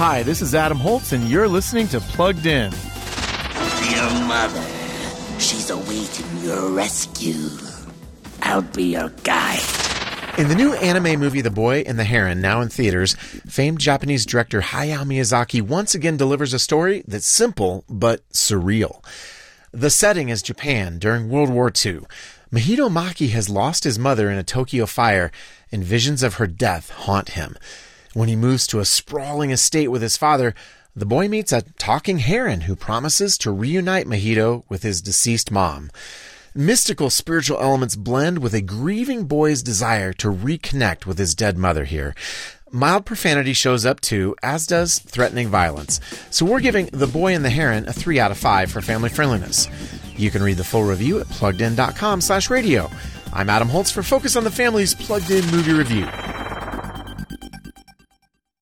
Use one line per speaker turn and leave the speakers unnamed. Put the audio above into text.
Hi, this is Adam Holz, and you're listening to Plugged In.
Your mother, she's awaiting your rescue. I'll be your guide.
In the new anime movie The Boy and the Heron, now in theaters, famed Japanese director Hayao Miyazaki once again delivers a story that's simple but surreal. The setting is Japan during World War II. Mahito Maki has lost his mother in a Tokyo fire, and visions of her death haunt him. When he moves to a sprawling estate with his father, the boy meets a talking heron who promises to reunite Mahito with his deceased mom. Mystical spiritual elements blend with a grieving boy's desire to reconnect with his dead mother here. Mild profanity shows up too, as does threatening violence. So we're giving The Boy and the Heron a 3 out of 5 for family friendliness. You can read the full review at pluggedin.com slash radio. I'm Adam Holz for Focus on the Family's Plugged In Movie Review.